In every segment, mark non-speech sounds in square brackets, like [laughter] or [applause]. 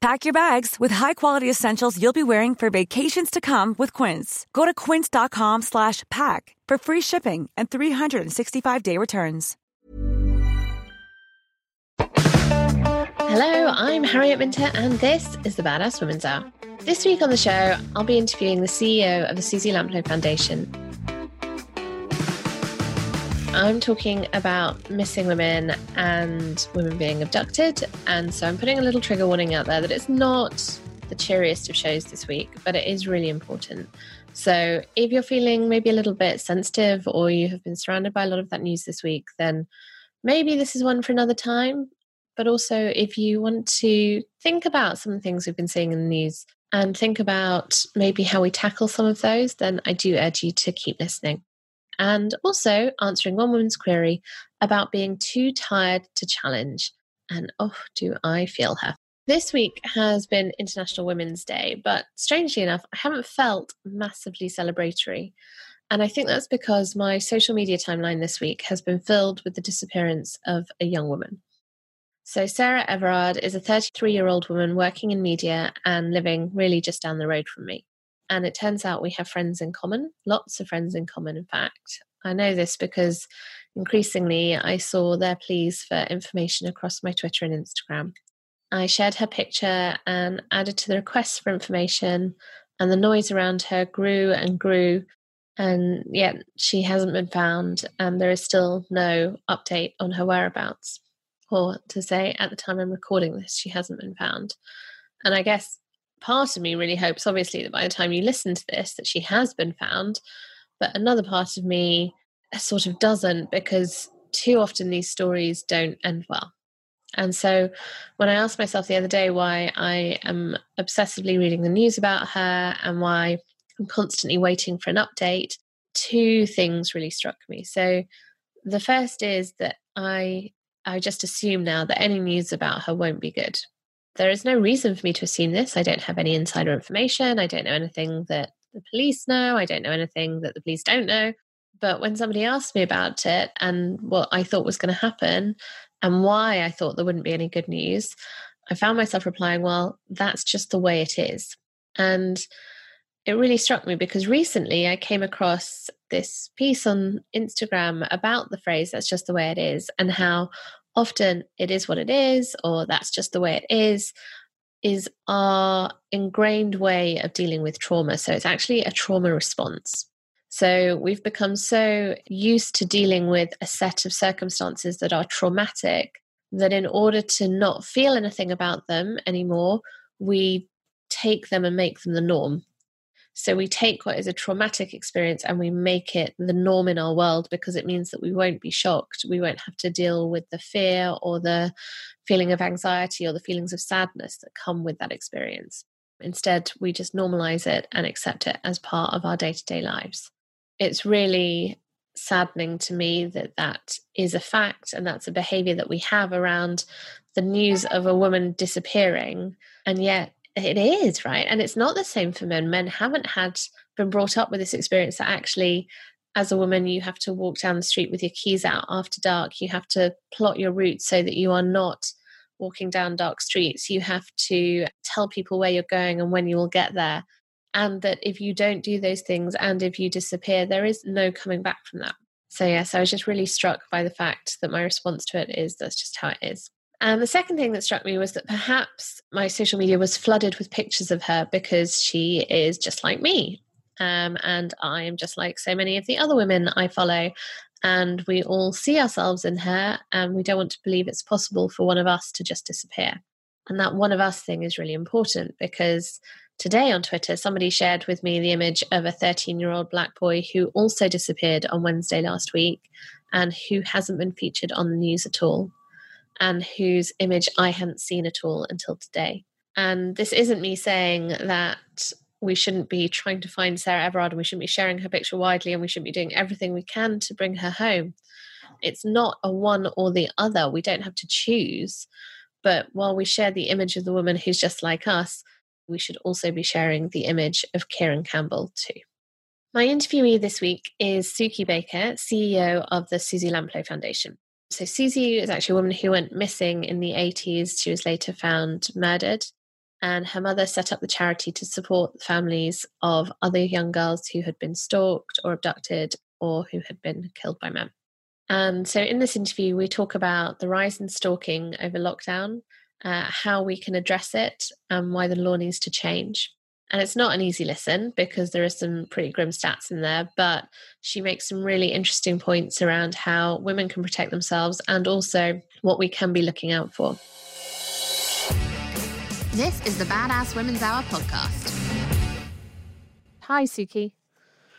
Pack your bags with high-quality essentials you'll be wearing for vacations to come with Quince. Go to quince.com slash pack for free shipping and 365-day returns. Hello, I'm Harriet Minter, and this is the Badass Women's Hour. This week on the show, I'll be interviewing the CEO of the Suzy Lamplugh Foundation, I'm talking about missing women and women being abducted. And so I'm putting a little trigger warning out there that it's not the cheeriest of shows this week, but it is really important. So if you're feeling maybe a little bit sensitive or you have been surrounded by a lot of that news this week, then maybe this is one for another time. But also, if you want to think about some of the things we've been seeing in the news and think about maybe how we tackle some of those, then I do urge you to keep listening and also answering one woman's query about being too tired to challenge. And oh, do I feel her. This week has been International Women's Day, but strangely enough, I haven't felt massively celebratory. And I think that's because my social media timeline this week has been filled with the disappearance of a young woman. So, Sarah Everard is a 33 year old woman working in media and living really just down the road from me. And it turns out we have friends in common, lots of friends in common, in fact. I know this because increasingly I saw their pleas for information across my Twitter and Instagram. I shared her picture and added to the requests for information, and the noise around her grew and grew. And yet she hasn't been found, and there is still no update on her whereabouts. Or to say, at the time I'm recording this, she hasn't been found. And I guess part of me really hopes, obviously, that by the time you listen to this, that she has been found. But another part of me uh, sort of doesn't because too often these stories don't end well. And so when I asked myself the other day why I am obsessively reading the news about her and why I'm constantly waiting for an update, two things really struck me. So the first is that I I just assume now that any news about her won't be good there is no reason for me to assume this. I don't have any insider information. I don't know anything that the police know. I don't know anything that the police don't know. But when somebody asked me about it and what I thought was going to happen and why I thought there wouldn't be any good news, I found myself replying, well, that's just the way it is. And it really struck me because recently I came across this piece on Instagram about the phrase, that's just the way it is, and how often it is what it is, or that's just the way it is, is our ingrained way of dealing with trauma. So it's actually a trauma response. So we've become so used to dealing with a set of circumstances that are traumatic that in order to not feel anything about them anymore, we take them and make them the norm. So we take what is a traumatic experience and we make it the norm in our world because it means that we won't be shocked. We won't have to deal with the fear or the feeling of anxiety or the feelings of sadness that come with that experience. Instead, we just normalize it and accept it as part of our day to day lives. It's really saddening to me that that is a fact and that's a behavior that we have around the news of a woman disappearing. And yet, it is right? And it's not the same for men. Men haven't had been brought up with this experience that actually as a woman you have to walk down the street with your keys out after dark. You have to plot your route so that you are not walking down dark streets. You have to tell people where you're going and when you will get there. And that if you don't do those things and if you disappear there is no coming back from that. So yes i was just really struck by the fact that my response to it is that's just how it is and the second thing that struck me was that perhaps my social media was flooded with pictures of her because she is just like me. Um, and I am just like so many of the other women I follow. and we all see ourselves in her, and we don't want to believe it's possible for one of us to just disappear. And that one of us thing is really important because today on Twitter, somebody shared with me the image of a 13 year old black boy who also disappeared on Wednesday last week and who hasn't been featured on the news at all, and whose image I hadn't seen at all until today. And this isn't me saying that we shouldn't be trying to find Sarah Everard and we shouldn't be sharing her picture widely and we shouldn't be doing everything we can to bring her home. It's not a one or the other. We don't have to choose. But while we share the image of the woman who's just like us, we should also be sharing the image of Kieran Campbell too. My interviewee this week is Suky Bhaker, CEO of the Suzy Lamplugh Foundation. So, Suzy is actually a woman who went missing in the 80s. She was later found murdered, and her mother set up the charity to support the families of other young girls who had been stalked or abducted or who had been killed by men. And so, in this interview, we talk about the rise in stalking over lockdown, uh, how we can address it, and why the law needs to change. And it's not an easy listen because there are some pretty grim stats in there, but she makes some really interesting points around how women can protect themselves and also what we can be looking out for. This is the Badass Women's Hour podcast. Hi, Suky.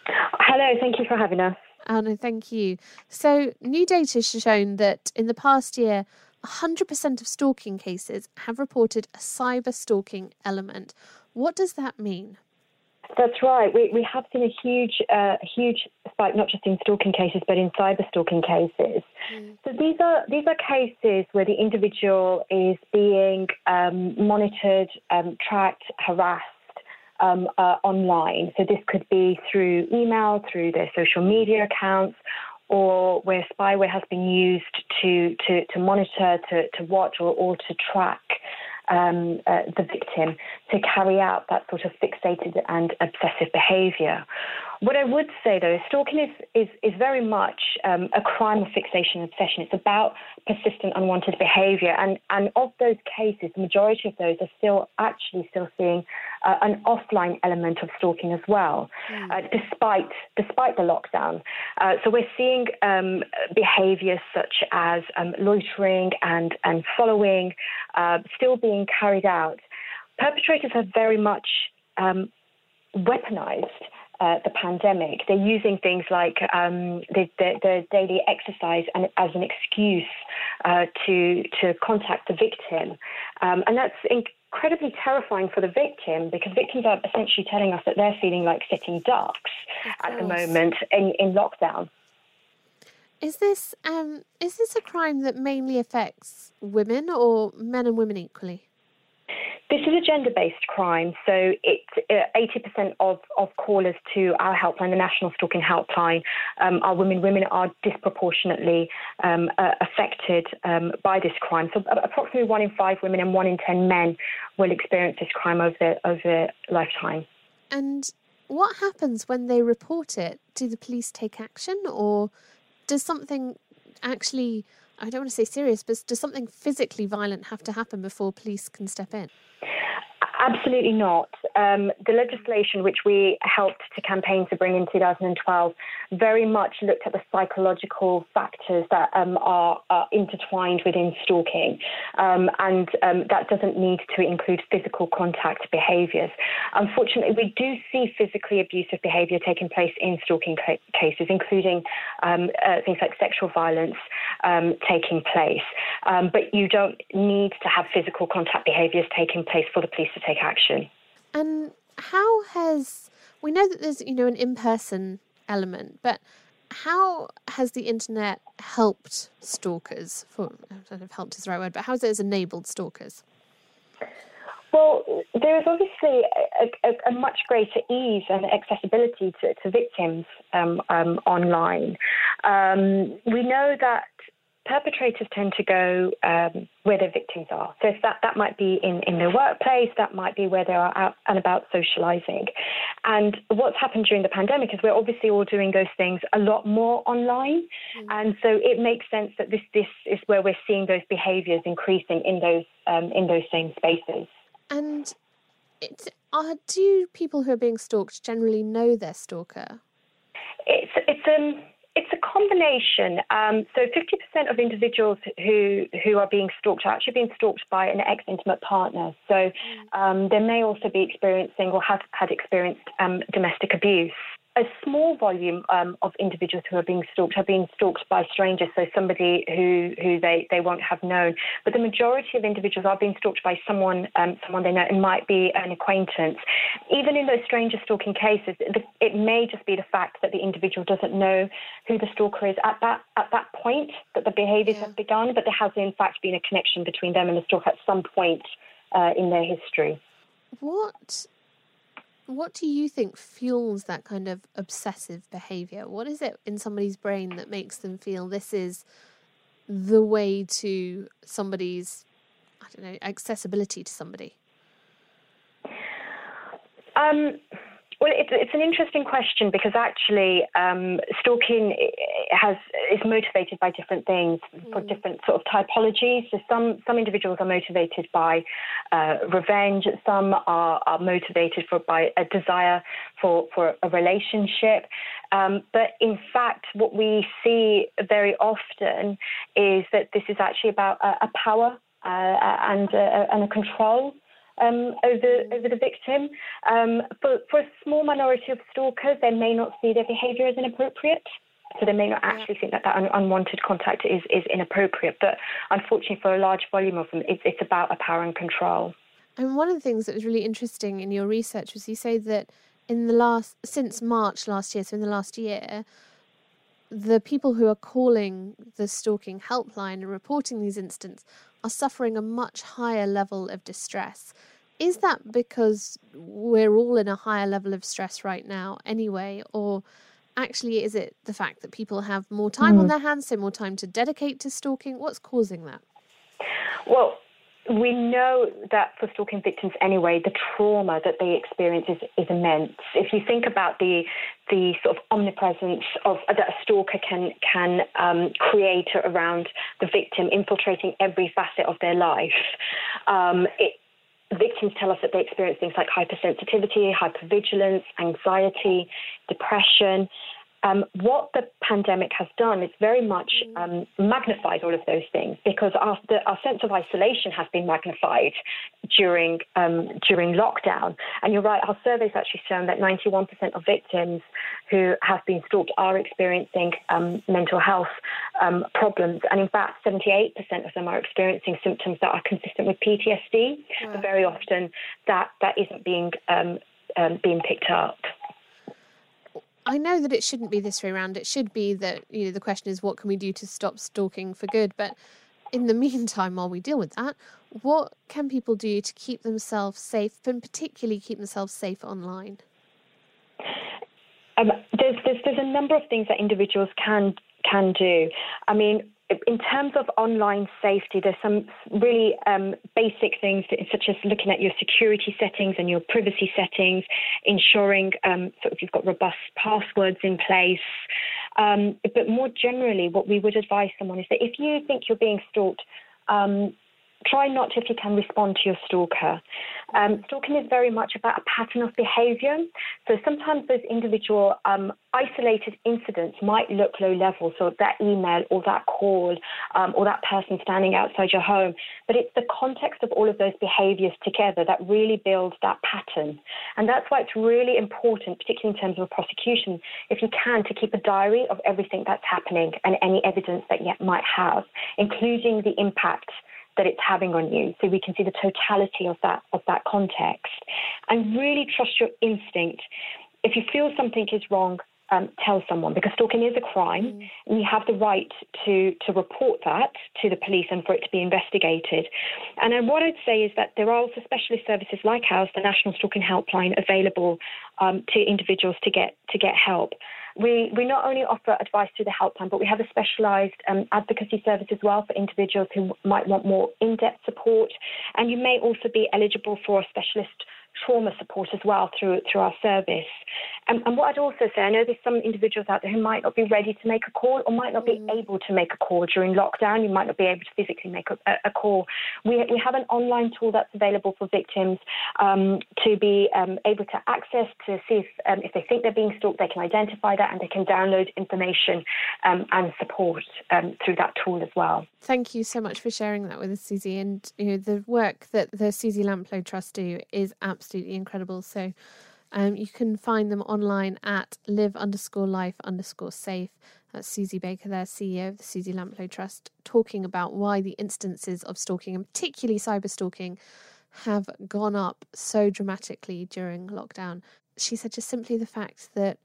Hello, thank you for having us. Oh, no, thank you. So, new data has shown that in the past year, 100% of stalking cases have reported a cyber stalking element. What does that mean? That's right. We, we have seen a huge, uh, huge spike, not just in stalking cases, but in cyber stalking cases. Mm. So these are these are cases where the individual is being um, monitored, um, tracked, harassed, um, uh, online. So this could be through email, through their social media accounts, or where spyware has been used to, to, to monitor, to, to watch, or, or to track um, uh, the victim to carry out that sort of fixated and obsessive behavior. What I would say though is stalking is, is, is very much um, a crime of fixation and obsession. It's about persistent unwanted behavior. And, and of those cases, the majority of those are still actually still seeing uh, an offline element of stalking as well, mm. uh, despite, despite the lockdown. Uh, so we're seeing um, behaviors such as um, loitering and, and following uh, still being carried out. Perpetrators are very much um, weaponized uh, the pandemic. They're using things like um, the, the, the, daily exercise and, as an excuse uh, to to contact the victim, um, and that's incredibly terrifying for the victim because victims are essentially telling us that they're feeling like sitting ducks at the moment in, in lockdown. Is this um, is this a crime that mainly affects women or men and women equally? This is a gender based crime, so it's uh, 80% of, of callers to our helpline, the National Stalking Helpline, um, are women. Women are disproportionately um, uh, affected um, by this crime. So, approximately one in five women and one in 10 men will experience this crime over their, over their lifetime. And what happens when they report it? Do the police take action, or does something actually I don't want to say serious, but does something physically violent have to happen before police can step in? Absolutely not. Um, the legislation which we helped to campaign to bring in 2012 very much looked at the psychological factors that um, are, are, intertwined within stalking, um, and um, that doesn't need to include physical contact behaviours. Unfortunately, we do see physically abusive behaviour taking place in stalking ca- cases, including um, uh, things like sexual violence um, taking place. but you don't need to have physical contact behaviours taking place for the police to take take action. And how has we know that there's you know an in-person element, but how has the internet helped stalkers? For I don't know if "helped" is the right word, but how has it enabled stalkers? Well, there is obviously a, a, a, much greater ease and accessibility to, to victims um, um, online. Um, we know that perpetrators tend to go um, where their victims are. So that, that might be in, in their workplace, that might be where they are out and about socializing. And what's happened during the pandemic is we're obviously all doing those things a lot more online. Mm-hmm. And so it makes sense that this, this is where we're seeing those behaviors increasing in those, um, in those same spaces. And are, do people who are being stalked generally know their stalker? It's, it's, um, it's a combination. Um, so 50% of individuals who, who are being stalked are actually being stalked by an ex intimate partner. So um, they may also be experiencing or have had experienced um, domestic abuse a small volume um, of individuals who are being stalked are being stalked by strangers, so somebody who, who they, they won't have known. But the majority of individuals are being stalked by someone um, someone they know. It might be an acquaintance. Even in those stranger stalking cases, it may just be the fact that the individual doesn't know who the stalker is at that at that point that the behaviours yeah. have begun, but there has in fact been a connection between them and the stalker at some point uh, in their history. What what do you think fuels that kind of obsessive behavior? What is it in somebody's brain that makes them feel this is the way to somebody's, I don't know, accessibility to somebody? Um, well, it's, it's an interesting question because actually um, stalking has is motivated by different things mm. for different sort of typologies. So some some individuals are motivated by uh, revenge. Some are, are motivated for by a desire for for a relationship. Um, but in fact, what we see very often is that this is actually about a, a power uh, and, and a control um, over over the victim. Um, for for a small minority of stalkers, they may not see their behaviour as inappropriate. So they may not actually think that that un- unwanted contact is, is inappropriate. But unfortunately, for a large volume of them, it's, it's about a power and control. And one of the things that was really interesting in your research was you say that in the last since March last year, so in the last year, the people who are calling the stalking helpline and reporting these incidents are suffering a much higher level of distress. Is that because we're all in a higher level of stress right now anyway, or actually is it the fact that people have more time mm. on their hands, so more time to dedicate to stalking? What's causing that? Well, we know that for stalking victims anyway, the trauma that they experience is, is immense. If you think about the the sort of omnipresence of that a stalker can can um, create around the victim, infiltrating every facet of their life, um, it, victims tell us that they experience things like hypersensitivity, hypervigilance, anxiety, depression. Um, what the pandemic has done is very much um, magnified all of those things because our, the, our, sense of isolation has been magnified during um, during lockdown. And you're right, our surveys actually shown that 91% of victims who have been stalked are experiencing um, mental health um, problems, and in fact, 78% of them are experiencing symptoms that are consistent with PTSD. Wow. But very often, that that isn't being um, being picked up. I know that it shouldn't be this way around. It should be that, you know, the question is what can we do to stop stalking for good? But in the [laughs] meantime, while we deal with that, what can people do to keep themselves safe and particularly keep themselves safe online? Um, there's, there's, there's a number of things that individuals can can do. I mean, in terms of online safety, there's some really um, basic things such as looking at your security settings and your privacy settings, ensuring um, sort of you've got robust passwords in place. Um, but more generally, what we would advise someone is that if you think you're being stalked, um, try not to, if you can, respond to your stalker. Um, stalking is very much about a pattern of behavior. So sometimes those individual um, isolated incidents might look low level, so that email or that call um, or that person standing outside your home, but it's the context of all of those behaviors together that really builds that pattern. And that's why it's really important, particularly in terms of a prosecution, if you can, to keep a diary of everything that's happening and any evidence that you might have, including the impact that it's having on you so we can see the totality of that of that context and really trust your instinct if you feel something is wrong um, tell someone because stalking is a crime mm. and you have the right to to report that to the police and for it to be investigated. And then what I'd say is that there are also specialist services like ours, the National Stalking Helpline, available um, to individuals to get to get help. We, we not only offer advice through the helpline, but we have a specialised um, advocacy service as well for individuals who might want more in depth support. And you may also be eligible for a specialist trauma support as well through through our service. And, and, what I'd also say, I know there's some individuals out there who might not be ready to make a call or might not be mm. able to make a call during lockdown. You might not be able to physically make a, a call. We, we have an online tool that's available for victims um, to be um, able to access to see if, um, if they think they're being stalked, they can identify that and they can download information um, and support um, through that tool as well. Thank you so much for sharing that with us, Susie. And you know the work that the Suzy Lamplugh Trust do is absolutely incredible. So um, you can find them online at live underscore life underscore safe. That's Susie Baker, there, CEO of the Suzy Lamplugh Trust, talking about why the instances of stalking, and particularly cyber stalking, have gone up so dramatically during lockdown. She said just simply the fact that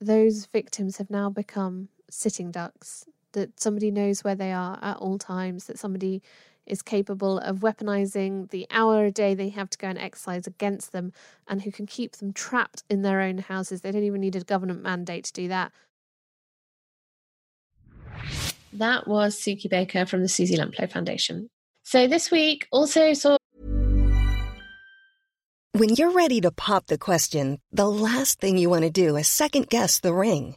those victims have now become sitting ducks, that somebody knows where they are at all times, that somebody is capable of weaponizing the hour a day they have to go and exercise against them and who can keep them trapped in their own houses. They don't even need a government mandate to do that. That was Suky Bhaker from the Suzy Lamplugh Foundation. So this week also saw. When you're ready to pop the question, the last thing you want to do is second guess the ring.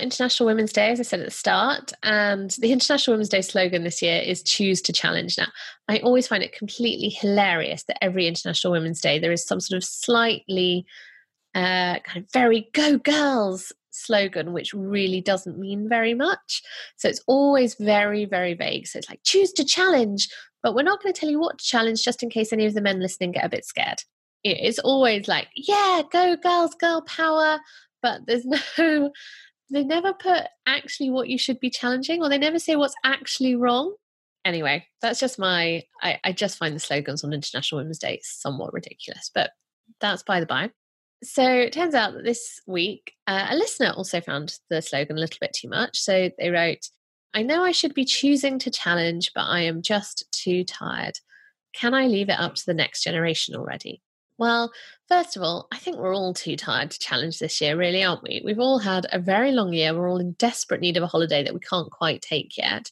International Women's Day, as I said at the start, and the International Women's Day slogan this year is choose to challenge. Now, I always find it completely hilarious that every International Women's Day there is some sort of slightly uh, kind of very go girls slogan, which really doesn't mean very much. So it's always very, very vague. So it's like choose to challenge, but we're not going to tell you what to challenge just in case any of the men listening get a bit scared. It's always like, yeah, go girls, girl power, but there's [laughs] no they never put actually what you should be challenging or they never say what's actually wrong. Anyway that's just my I, I just find the slogans on international women's day somewhat ridiculous but that's by the by. So it turns out that this week uh, a listener also found the slogan a little bit too much. So they wrote i know i should be choosing to challenge but i am just too tired. Can i leave it up to the next generation already well, first of all, I think we're all too tired to challenge this year, really, aren't we? We've all had a very long year. We're all in desperate need of a holiday that we can't quite take yet.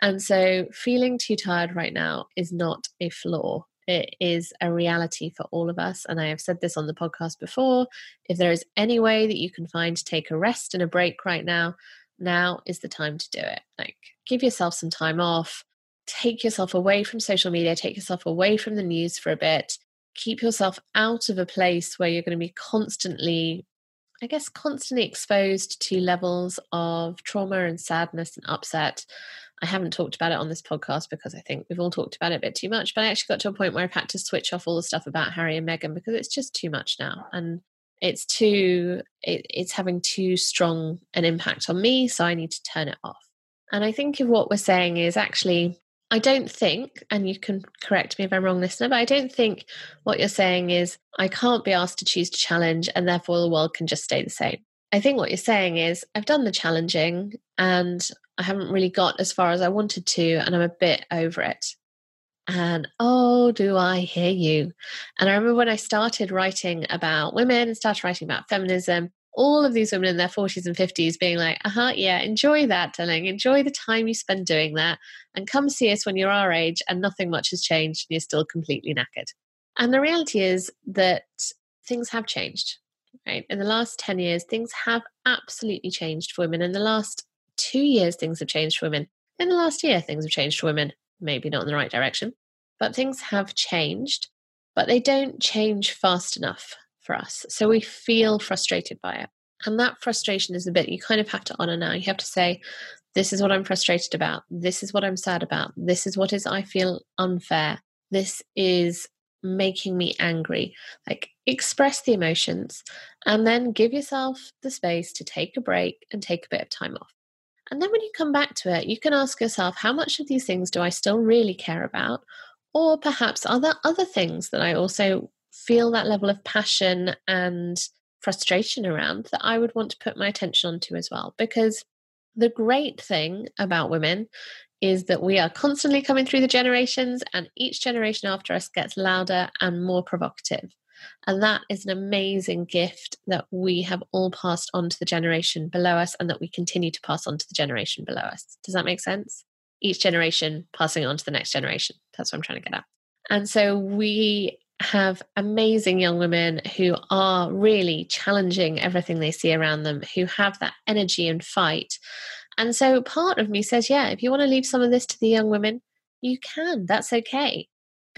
And so, feeling too tired right now is not a flaw. It is a reality for all of us. And I have said this on the podcast before. If there is any way that you can find to take a rest and a break right now, now is the time to do it. Like, give yourself some time off, take yourself away from social media, take yourself away from the news for a bit, keep yourself out of a place where you're going to be constantly I guess, constantly exposed to levels of trauma and sadness and upset. I haven't talked about it on this podcast because I think we've all talked about it a bit too much. But I actually got to a point where I've had to switch off all the stuff about Harry and Meghan because it's just too much now, and it's too it, it's having too strong an impact on me. So I need to turn it off. And I think if what we're saying is actually I don't think, and you can correct me if I'm wrong, listener, but I don't think what you're saying is I can't be asked to choose to challenge and therefore the world can just stay the same. I think what you're saying is I've done the challenging and I haven't really got as far as I wanted to, and I'm a bit over it. And oh, do I hear you? And I remember when I started writing about women and started writing about feminism, all of these women in their 40s and 50s being like, uh huh, yeah, enjoy that, darling. Enjoy the time you spend doing that. And come see us when you're our age and nothing much has changed and you're still completely knackered. And the reality is that things have changed. right? In the last 10 years, things have absolutely changed for women. In the last two years, things have changed for women. In the last year, things have changed for women. Maybe not in the right direction, but things have changed, but they don't change fast enough for us. So we feel frustrated by it. And that frustration is the bit you kind of have to honor now. You have to say, this is what I'm frustrated about. This is what I'm sad about. This is what is I feel unfair. This is making me angry. Like express the emotions and then give yourself the space to take a break and take a bit of time off. And then when you come back to it, you can ask yourself, how much of these things do I still really care about? Or perhaps are there other things that I also feel that level of passion and frustration around that I would want to put my attention onto as well? Because the great thing about women is that we are constantly coming through the generations, and each generation after us gets louder and more provocative. And that is an amazing gift that we have all passed on to the generation below us and that we continue to pass on to the generation below us. Does that make sense? Each generation passing on to the next generation. That's what I'm trying to get at. And so we have amazing young women who are really challenging everything they see around them, who have that energy and fight. And so part of me says, yeah, if you want to leave some of this to the young women, you can. That's okay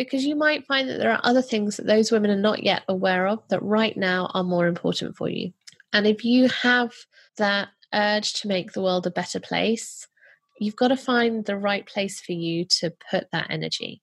because you might find that there are other things that those women are not yet aware of that right now are more important for you. And if you have that urge to make the world a better place, you've got to find the right place for you to put that energy.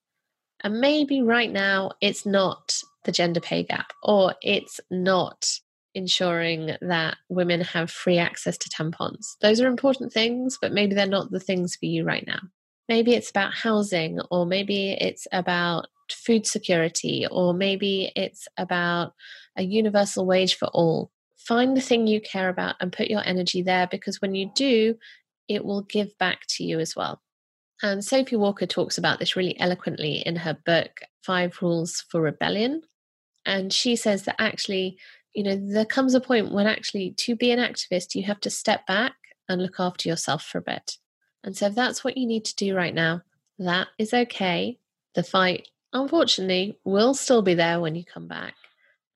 And maybe right now it's not the gender pay gap or it's not ensuring that women have free access to tampons. Those are important things, but maybe they're not the things for you right now. Maybe it's about housing or maybe it's about food security or maybe it's about a universal wage for all. Find the thing you care about and put your energy there because when you do it will give back to you as well and sophie walker talks about this really eloquently in her book five rules for rebellion and she says that actually you know there comes a point when actually to be an activist you have to step back and look after yourself for a bit and so, if that's what you need to do right now, that is okay. The fight, unfortunately, will still be there when you come back.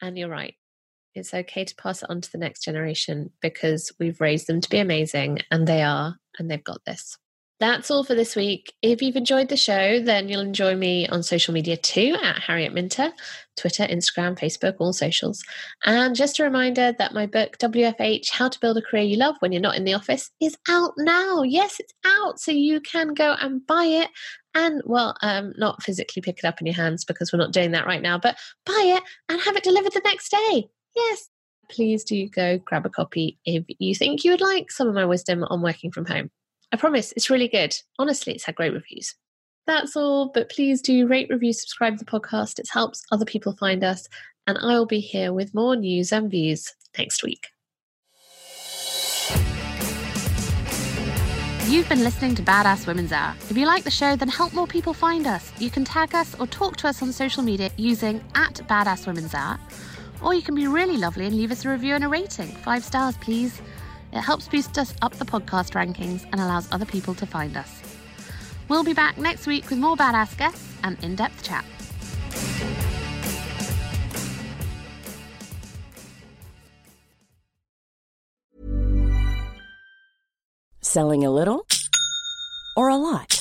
And you're right. It's okay to pass it on to the next generation because we've raised them to be amazing and they are, and they've got this. That's all for this week. If you've enjoyed the show, then you'll enjoy me on social media too at Harriet Minter, Twitter, Instagram, Facebook, all socials. And just a reminder that my book, WFH How to Build a Career You Love When You're Not in the Office, is out now. Yes, it's out. So you can go and buy it and, well, um, not physically pick it up in your hands because we're not doing that right now, but buy it and have it delivered the next day. Yes. Please do go grab a copy if you think you would like some of my wisdom on working from home. I promise it's really good. Honestly, it's had great reviews. That's all, but please do rate, review, subscribe to the podcast. It helps other people find us, and I will be here with more news and views next week. You've been listening to Badass Women's Hour. If you like the show, then help more people find us. You can tag us or talk to us on social media using at Badass Women's Hour, or you can be really lovely and leave us a review and a rating. Five stars, please. It helps boost us up the podcast rankings and allows other people to find us. We'll be back next week with more badass guests and in depth chat. Selling a little or a lot?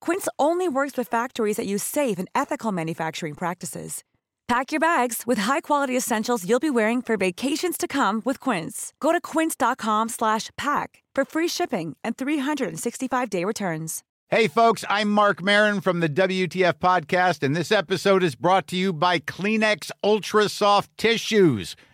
Quince only works with factories that use safe and ethical manufacturing practices. Pack your bags with high-quality essentials you'll be wearing for vacations to come with Quince. Go to quince.com slash pack for free shipping and 365-day returns. Hey, folks, I'm Marc Maron from the WTF Podcast, and this episode is brought to you by Kleenex Ultra Soft Tissues,